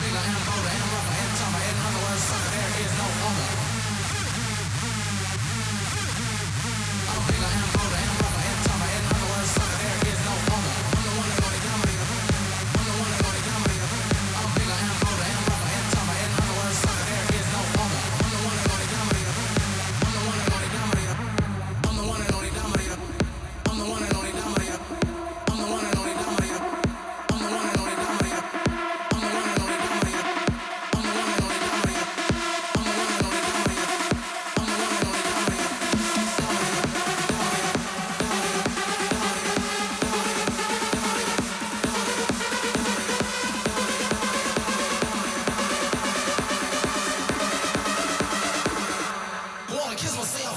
body, the hand, the. quis você.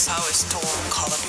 Is how a storm caller.